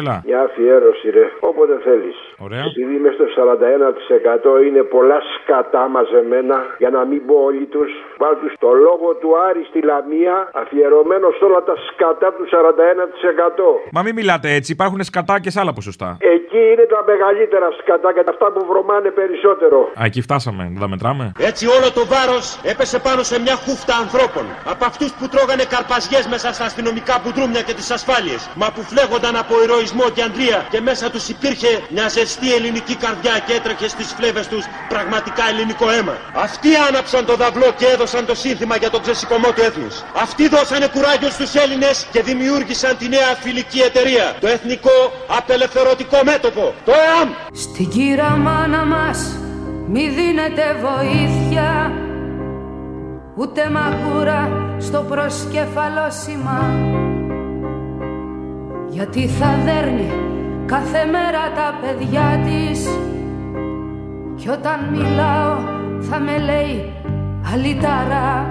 Έλα. Μια αφιέρωση, ρε. Όποτε θέλεις. Ωραία. Επειδή είμαι στο 41% είναι πολλά σκατά μαζεμένα, για να μην πω όλοι τους, βάλ του το λόγο του Άρη στη Λαμία, αφιερωμένος σε όλα τα σκατά του 41%. Μα μην μιλάτε έτσι, υπάρχουν σκατά και σε άλλα ποσοστά. Εκεί είναι τα μεγαλύτερα σκατά και τα αυτά που βρωμάνε περισσότερο. Α, εκεί φτάσαμε, δεν τα μετράμε. Έτσι όλο το βάρος έπεσε πάνω σε μια χούφτα ανθρώπων. Από αυτούς που τρώγανε καρπαζιές μέσα στα αστυνομικά μπουντρούμια και τις ασφάλειες. Μα που φλέγονταν από ηρωισμό και αντρία και μέσα τους υπήρχε μια ζεστή ελληνική καρδιά και έτρεχε στις φλέβες τους πραγματικά ελληνικό αίμα. Αυτοί άναψαν το δαυλό και έδωσαν το σύνθημα για τον ξεσηκωμό του έθνους. Αυτοί δώσανε κουράγιο στους Έλληνες και δημιούργησαν τη νέα φιλική εταιρεία. Το Εθνικό Απελευθερωτικό Μέτωπο. Το ΕΑΜ. Στην κύρα μάνα μας μη δίνετε βοήθεια Ούτε μαγούρα στο προσκεφαλόσημα Γιατί θα δέρνει κάθε μέρα τα παιδιά της Κι όταν μιλάω θα με λέει αλυταρά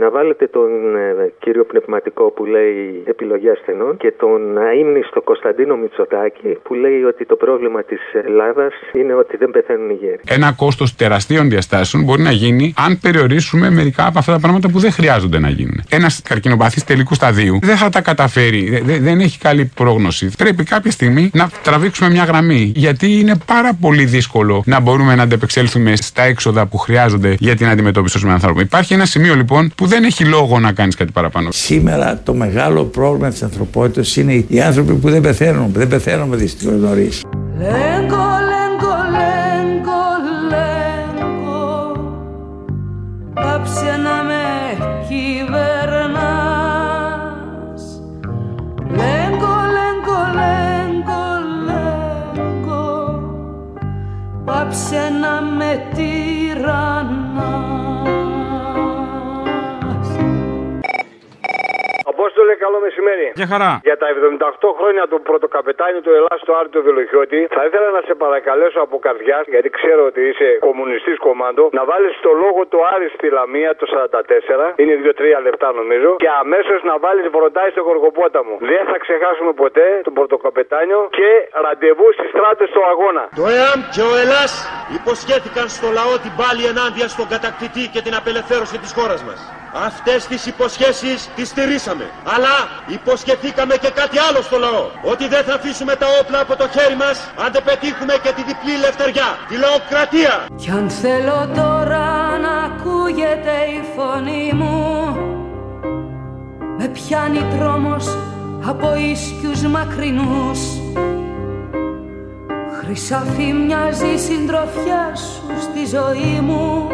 Να βάλετε τον ε, κύριο πνευματικό που λέει επιλογή ασθενών και τον αείμνηστο Κωνσταντίνο Μητσοτάκη που λέει ότι το πρόβλημα της Ελλάδας είναι ότι δεν πεθαίνουν οι γέροι. Ένα κόστος τεραστίων διαστάσεων μπορεί να γίνει αν περιορίσουμε μερικά από αυτά τα πράγματα που δεν χρειάζονται να γίνουν. Ένας καρκινοπαθής τελικού σταδίου δεν θα τα καταφέρει, δε- δε- δεν έχει καλή πρόγνωση. Πρέπει κάποια στιγμή να τραβήξουμε μια γραμμή. Γιατί είναι πάρα πολύ δύσκολο να μπορούμε να αντεπεξέλθουμε στα έξοδα που χρειάζονται για την αντιμετώπιση των ανθρώπων. Υπάρχει ένα σημείο λοιπόν που δεν έχει λόγο να κάνεις κάτι παραπάνω. Σήμερα το μεγάλο πρόβλημα της ανθρωπότητας είναι οι άνθρωποι που δεν πεθαίνουν, που δεν πεθαίνουμε δυστυχώς νωρίς. Λέγκο, λέγκο, λέγκο, λέγκο. Πάψε να με κυβερνάς Λέγκο, λέγκο, λέγκο, λέγκο. Πάψε να με τυραννάς Απόστολε, καλό μεσημέρι. Για χαρά. Για τα 78 χρόνια του πρωτοκαπετάνιου του Ελλάς του Άρη του Βελοχιώτη, θα ήθελα να σε παρακαλέσω από καρδιά, γιατί ξέρω ότι είσαι κομμουνιστής κομμάντο, να βάλεις το λόγο του Άρη στη Λαμία το 44, είναι 2-3 λεπτά νομίζω, και αμέσως να βάλεις βροντάει στο Γοργοπόταμο. Δεν θα ξεχάσουμε ποτέ τον πρωτοκαπετάνιο και ραντεβού στις στράτες στο αγώνα. Το ΕΑΜ και ο Ελλάς υποσχέθηκαν στο λαό την πάλη ενάντια στον κατακτητή και την απελευθέρωση της χώρας μας. Αυτές τις υποσχέσεις τις στηρίσαμε. Αλλά υποσχεθήκαμε και κάτι άλλο στο λαό. Ότι δεν θα αφήσουμε τα όπλα από το χέρι μας αν δεν πετύχουμε και τη διπλή ελευθεριά. Τη λαοκρατία. Κι αν θέλω τώρα να ακούγεται η φωνή μου Με πιάνει τρόμος από ίσκιους μακρινούς Χρυσάφι μοιάζει η συντροφιά σου στη ζωή μου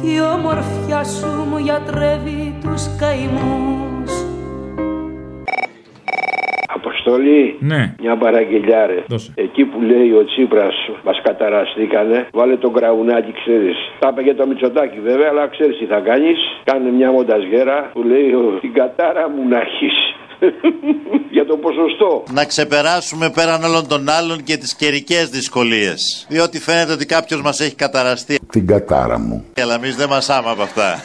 Κι η όμορφιά σου μου γιατρεύει τους καημούς Αποστολή. Ναι. Μια παραγγελιά ρε. Δώσε. Εκεί που λέει ο Τσίπρας μας καταραστήκανε, βάλε τον κραουνάκι, ξέρεις. Τα είπε για το Μητσοτάκι βέβαια, αλλά ξέρεις τι θα κάνεις. Κάνε μια μονταζιέρα που λέει «Ο, την κατάρα μου να έχεις. Για το ποσοστό. να ξεπεράσουμε πέραν όλων των άλλων και τις καιρικές δυσκολίες. Διότι φαίνεται ότι κάποιος μας έχει καταραστεί. Την κατάρα μου. Αλλά εμείς δεν μασάμε από αυτά.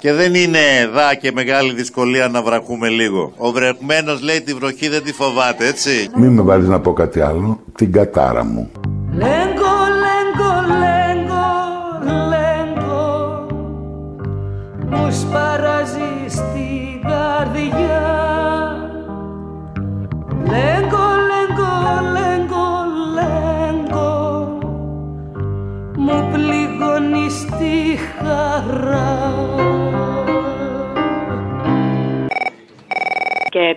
και δεν είναι δά και μεγάλη δυσκολία να βραχούμε λίγο. Ο βρεχμένος λέει τη βροχή δεν τη φοβάται, έτσι. Μην με βάλεις να πω κάτι άλλο. Την κατάρα μου. Μους σπαράζει στην καρδιά. Λέγκο, λέγκο, λέγκο, λέγκο. Μου πληγώνει στη χαρά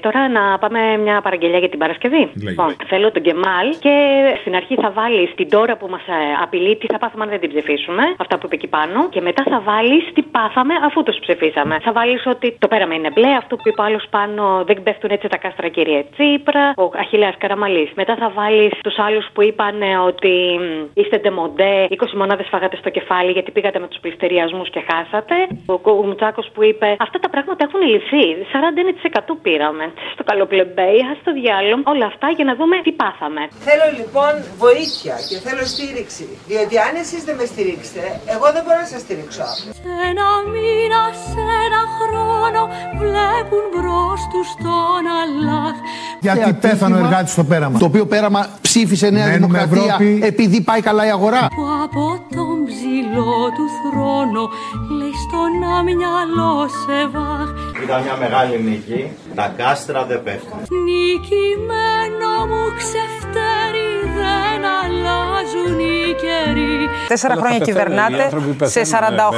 τώρα να πάμε μια παραγγελία για την Παρασκευή. Λοιπόν, θέλω τον Κεμάλ και στην αρχή θα βάλει την τώρα που μας απειλεί τι θα πάθουμε αν δεν την ψηφίσουμε. Αυτά που είπε εκεί πάνω. Και μετά θα βάλεις τι πάθαμε αφού τους ψηφίσαμε. Θα βάλεις ότι το πέραμε είναι μπλε. Αυτό που είπε άλλος πάνω δεν πέφτουν έτσι τα κάστρα κύριε Τσίπρα. Ο Αχηλέα Καραμαλής. Μετά θα βάλεις τους άλλους που είπαν ότι μ, είστε ντεμοντέ. 20 μονάδες φάγατε στο κεφάλι γιατί πήγατε με τους πληστηριασμούς και χάσατε. Ο Κουμουτσάκο που είπε αυτά τα πράγματα έχουν λυθεί. 41% πήραμε. Στο καλοπλεμπέι, ας το διάλογο, όλα αυτά για να δούμε τι πάθαμε. Θέλω λοιπόν βοήθεια και θέλω στήριξη. Διότι αν εσείς δεν με στηρίξετε, εγώ δεν μπορώ να σας στηρίξω. Σε ένα μήνα, σε ένα χρόνο βλέπουν μπρος τους τον Αλλάχ. Γιατί πέθανε ο εργάτης στο πέραμα. Το οποίο πέραμα ψήφισε Νέα Μένουμε Δημοκρατία Ευρώπη. επειδή πάει καλά η αγορά. Που από τον ψηλό του θρόνο λέει στον αμυαλό σε βάχ. Ήταν μια μεγάλη νίκη. Τα κάστρα δεν πέφτουν. Νικημένο μου ξεφτέρι δεν αλλάζουν οι καιροί. Τέσσερα χρόνια κυβερνάτε. Σε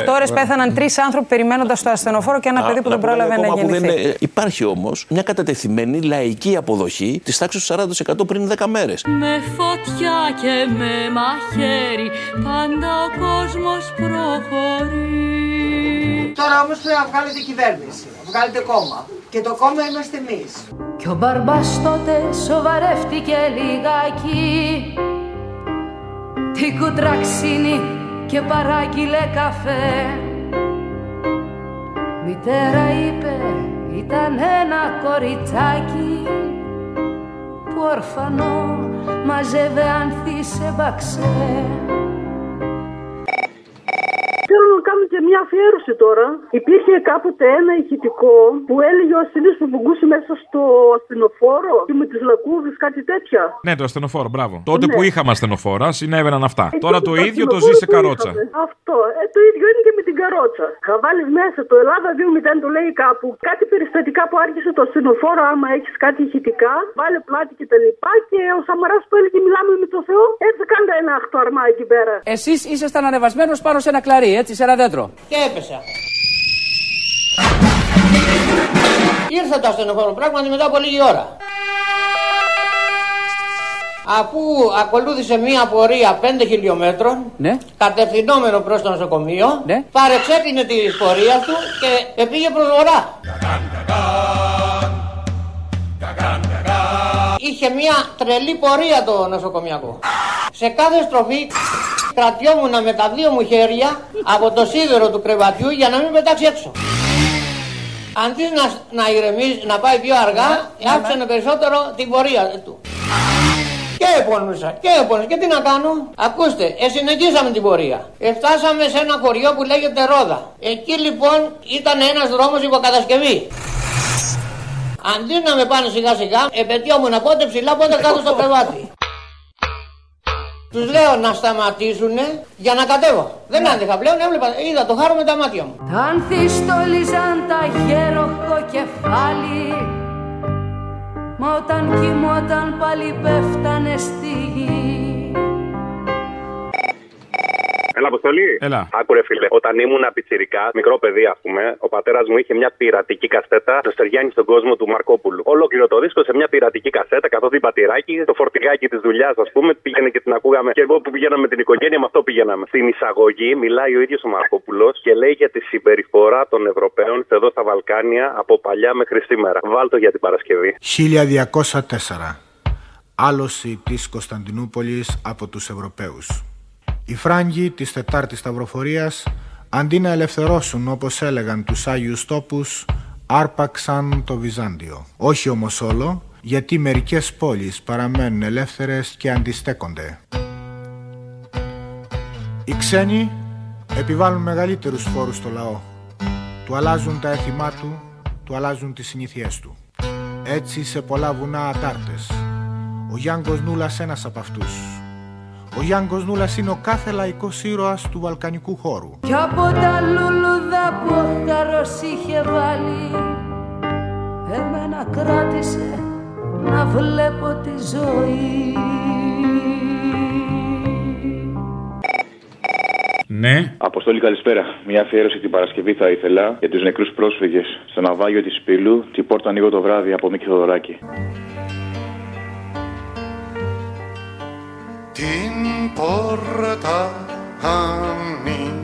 48 ώρες πέθαναν τρεις άνθρωποι περιμένοντας το ασθενοφόρο και ένα παιδί που δεν πρόλαβε να Ακόμα που δεν, γεννηθεί. ε, υπάρχει όμως μια κατατεθειμένη λαϊκή αποδοχή της τάξης του 40% πριν 10 μέρες. Με φωτιά και με μαχαίρι πάντα ο κόσμος προχωρεί. Τώρα όμως πρέπει να βγάλετε κυβέρνηση. Να βγάλετε κόμμα. Και το κόμμα είμαστε εμείς. Κι ο μπαρμπάς τότε σοβαρεύτηκε λιγάκι Την κουτραξίνη και παράγγειλε καφέ Μητέρα είπε ήταν ένα κοριτσάκι Που ορφανό μαζεύε ανθί σε μπαξέ Θέλω να κάνω και μια αφιέρωση τώρα. Υπήρχε κάποτε ένα ηχητικό που έλεγε ο ασθενής που βουγγούσε μέσα στο ασθενοφόρο και με τις λακκούβε, κάτι τέτοια. Ναι, το ασθενοφόρο, μπράβο. Τότε Ναι. που είχαμε ασθενοφόρα, συνέβαιναν αυτά. Ε, Τώρα τότε το το ίδιο το ασθενοφόρο ζεις σε που καρότσα. είχαμε. Αυτό. Ε, το ίδιο είναι και με την καρότσα. Θα βάλεις μέσα το Ελλάδα 2.0 το λέει κάπου. Κάτι περιστατικά που άρχισε το ασθενοφόρο, άμα έχεις κάτι ηχητικά, βάλε πλάτη και τα λοιπά. Και ο Σαμαράς που έλεγε Μιλάμε με το Θεό, έτσι κάντε ένα αχτοαρμά εκεί πέρα. Εσείς ήσασταν ανεβασμένος πάνω σε ένα κλαρί, έτσι, σε ένα δέντρο. Και έπεσα. Ήρθε το ασθενοφόρο πράγματι μετά από λίγη ώρα. Αφού ακολούθησε μία πορεία 5 χιλιόμετρων, Ναι. κατευθυνόμενο προς το νοσοκομείο, Ναι. παρεξέκλεινε τη πορεία του και πήγε προς βορρά. Είχε μία τρελή πορεία το νοσοκομιακό. Σε κάθε στροφή κρατιόμουν με τα δύο μου χέρια από το σίδερο του κρεβατιού για να μην πετάξει έξω. Αντί να, να ηρεμήσει, να πάει πιο αργά, άφησανε περισσότερο την πορεία του. Και επώνουσα, και επώνουσα. Και τι να κάνω; Ακούστε, ε, συνεχίσαμε την πορεία. Ε, φτάσαμε σε ένα χωριό που λέγεται Ρόδα. Εκεί λοιπόν ήταν ένας δρόμος υποκατασκευή. Αντί να με πάνε σιγά σιγά, επαιτειόμουν πότε ψηλά, πότε κάτω στο κρεβάτι. Τους λέω να σταματήσουν για να κατέβω. Δεν άντεχα πλέον, έβλεπα, είδα το χάρο με τα μάτια μου. Τα άνθη στόλιζαν τα γέροχο κεφάλι Μα όταν κοιμόταν πάλι πέφτανε στη γη Έλα, Αποστολή. Έλα. Άκουρε, φίλε. Όταν ήμουν πιτσιρικά, μικρό παιδί, ας πούμε, ο πατέρας μου είχε μια πειρατική κασέτα το Στεριάνι στον κόσμο του Μαρκόπουλου. Ολόκληρο το δίσκο σε μια πειρατική κασέτα, καθότι πατηράκι, το φορτηγάκι της δουλειάς, ας πούμε, πήγαινε και την ακούγαμε. Και εγώ που πηγαίναμε με την οικογένεια, με αυτό πηγαίναμε. Στην εισαγωγή μιλάει ο ίδιος ο Μαρκόπουλος και λέει για τη συμπεριφορά των Ευρωπαίων εδώ στα Βαλκάνια από παλιά μέχρι σήμερα. Βάλτο για την Παρασκευή. 1204. Άλωση της Κωνσταντινούπολης από τους Ευρωπαίους. Οι Φράγκοι της Τετάρτης Σταυροφορίας, αντί να ελευθερώσουν όπως έλεγαν τους Άγιους Τόπους, άρπαξαν το Βυζάντιο. Όχι όμως όλο, γιατί μερικές πόλεις παραμένουν ελεύθερες και αντιστέκονται. Οι ξένοι επιβάλλουν μεγαλύτερους φόρους στο λαό. Του αλλάζουν τα έθιμά του, του αλλάζουν τις συνήθειές του. Έτσι σε πολλά βουνά ατάρτες. Ο Γιάνγκος Νούλας ένας από αυτούς. Ο Γιάνγκος Νούλας είναι ο κάθε λαϊκός ήρωας του βαλκανικού χώρου. Κι από τα λουλούδα που ο χαρός είχε βάλει Εμένα κράτησε να βλέπω τη ζωή Ναι. Αποστόλη, καλησπέρα. Μια αφιέρωση την Παρασκευή θα ήθελα για τους νεκρούς πρόσφυγες στο ναυάγιο της Πύλου. Τι πόρτα ανοίγω το βράδυ από Μίκη Θοδωράκη. Την πόρτα ανοίγω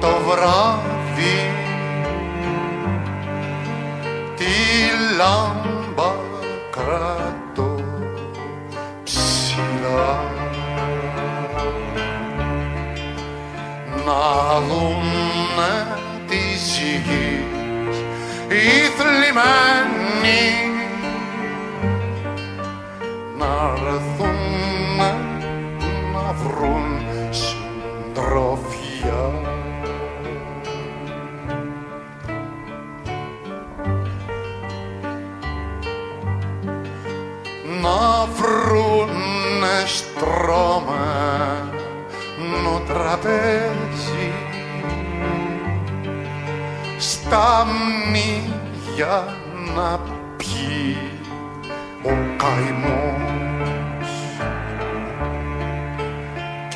το βράδυ. Τη λάμπα κρατώ ψηλά. Να δούνε της γης οι θλιμμένοι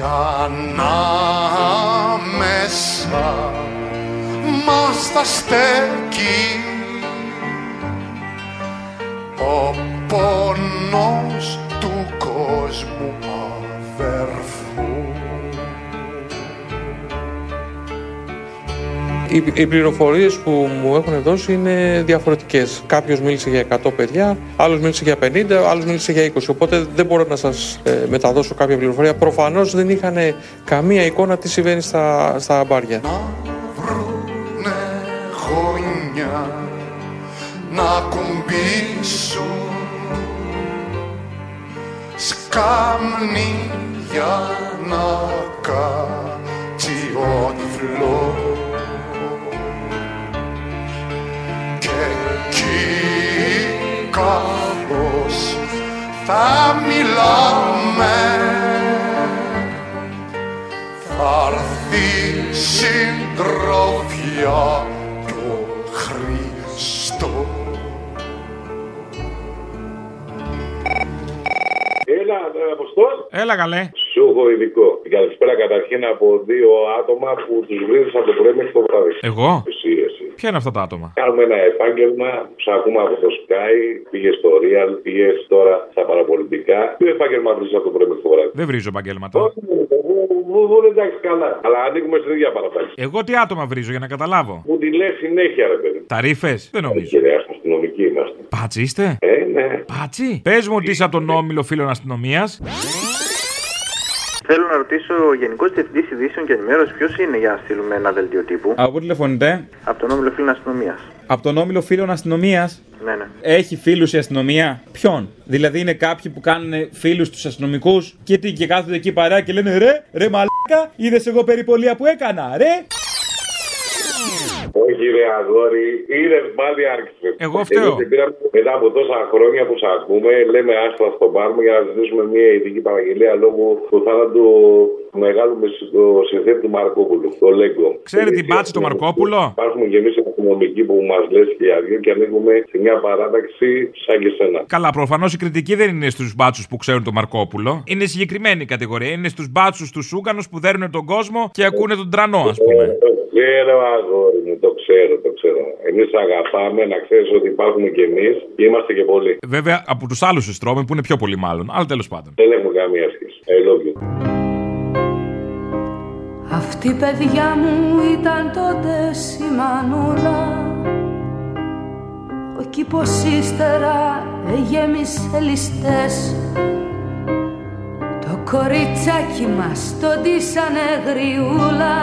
κι ανάμεσα μας θα στέκει. Ο πόνος του κόσμου αδερφού Οι, οι πληροφορίες που μου έχουν δώσει είναι διαφορετικές. Κάποιος μίλησε για 100 παιδιά, άλλος μίλησε για 50, άλλος μίλησε για 20. Οπότε δεν μπορώ να σας μεταδώσω κάποια πληροφορία. Προφανώς δεν είχαν καμία εικόνα τι συμβαίνει στα, στα μπάρια. γωνιά να κουμπίσω σκάμνη για να κάτσει ο κάπως θα μιλάμε θα έρθει συντροφιά το Χριστό Έλα, Αποστόλ. Έλα, καλέ. Σου έχω ειδικό. Καλησπέρα καταρχήν από δύο άτομα που τους βρίζει από το πρωί μέχρι το βράδυ. Εγώ; Εσύ, εσύ. Ποια είναι αυτά τα άτομα; Κάνουμε ένα επάγγελμα, σου ακούμε από το Sky, πήγες στο Real, πήγες τώρα στα παραπολιτικά. Τι επάγγελμα βρίζει από το πρωί μέχρι το βράδυ. Δεν βρίζω επαγγέλματα. Μου εντάξει καλά. Αλλά ανοίγουμε στην ίδια παραπάνω. Εγώ τι άτομα βρίζω για να καταλάβω. Μου τη λες συνέχεια, ρε παιδί. Ταρήφε. Δεν νομίζω. Κύριε, αστυνομικοί είμαστε. Πάτσι είστε; Ε, ναι. Πάτσι; Πες μου ότι είσαι από τον όμιλο φίλων αστυνομίας. Θέλω να ρωτήσω ο Γενικός Διευθυντής Ειδήσεων και Ενημέρωσης ποιος είναι για να στείλουμε ένα δελτίο τύπου; Από πού τηλεφωνείτε; Από τον Όμιλο Φίλων Αστυνομίας. Από τον όμιλο φίλων αστυνομίας; Ναι, ναι. Έχει φίλους η αστυνομία; Ποιον; Δηλαδή είναι κάποιοι που κάνουν φίλους τους αστυνομικούς και τι και κάθονται εκεί παρά και λένε ρε, ρε μαλάκα, είδες εγώ περιπολία που έκανα, ρε. Όχι, ρε αγόρι, είδε πάλι άρχισε. Εγώ φταίω. Εμείς πήραμε μετά από τόσα χρόνια που σε ακούμε, λέμε άσπρα στον πάρμο για να ζητήσουμε μια ειδική παραγγελία λόγω του θάνατου του μεγάλου το συνθέτη του Μαρκόπουλου, το Λέγκο. Ξέρει την πάτση του Μαρκόπουλο. Υπάρχουν και εμεί αστυνομικοί που μα λε και οι αδειοί και ανοίγουμε σε μια παράταξη σαν και σένα. Καλά, προφανώ η κριτική δεν είναι στου μπάτσου που ξέρουν τον Μαρκόπουλο. Είναι συγκεκριμένη κατηγορία. Είναι στου μπάτσου του Σούγκανου που δέρνουν τον κόσμο και ακούνε τον τρανό, α πούμε. Το ξέρω, αγόρι μου, το ξέρω, το ξέρω. Εμείς αγαπάμε να ξέρεις ότι υπάρχουμε κι εμείς και είμαστε και πολλοί. Βέβαια, από τους άλλους εστρώμε που είναι πιο πολύ μάλλον. Αλλά τέλος πάντων. Δεν έχουμε καμία σχέση. I love you. Αυτή παιδιά μου ήταν τότε σημανούλα Ο κήπος ύστερα γέμισε ληστές Το κοριτσάκι μας το ντύσανε γριούλα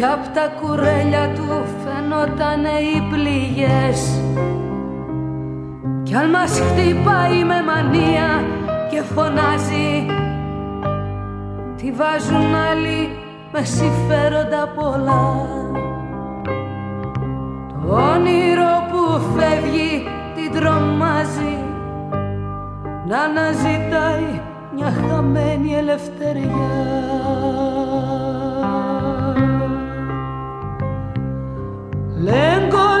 Κι απ' τα κουρέλια του φαινότανε οι πληγές. Κι αν μας χτυπάει με μανία και φωνάζει Τη βάζουν άλλοι με συμφέροντα πολλά Το όνειρο που φεύγει την τρομάζει Να αναζητάει μια χαμένη ελευθεριά Λέγκο, λέγκο,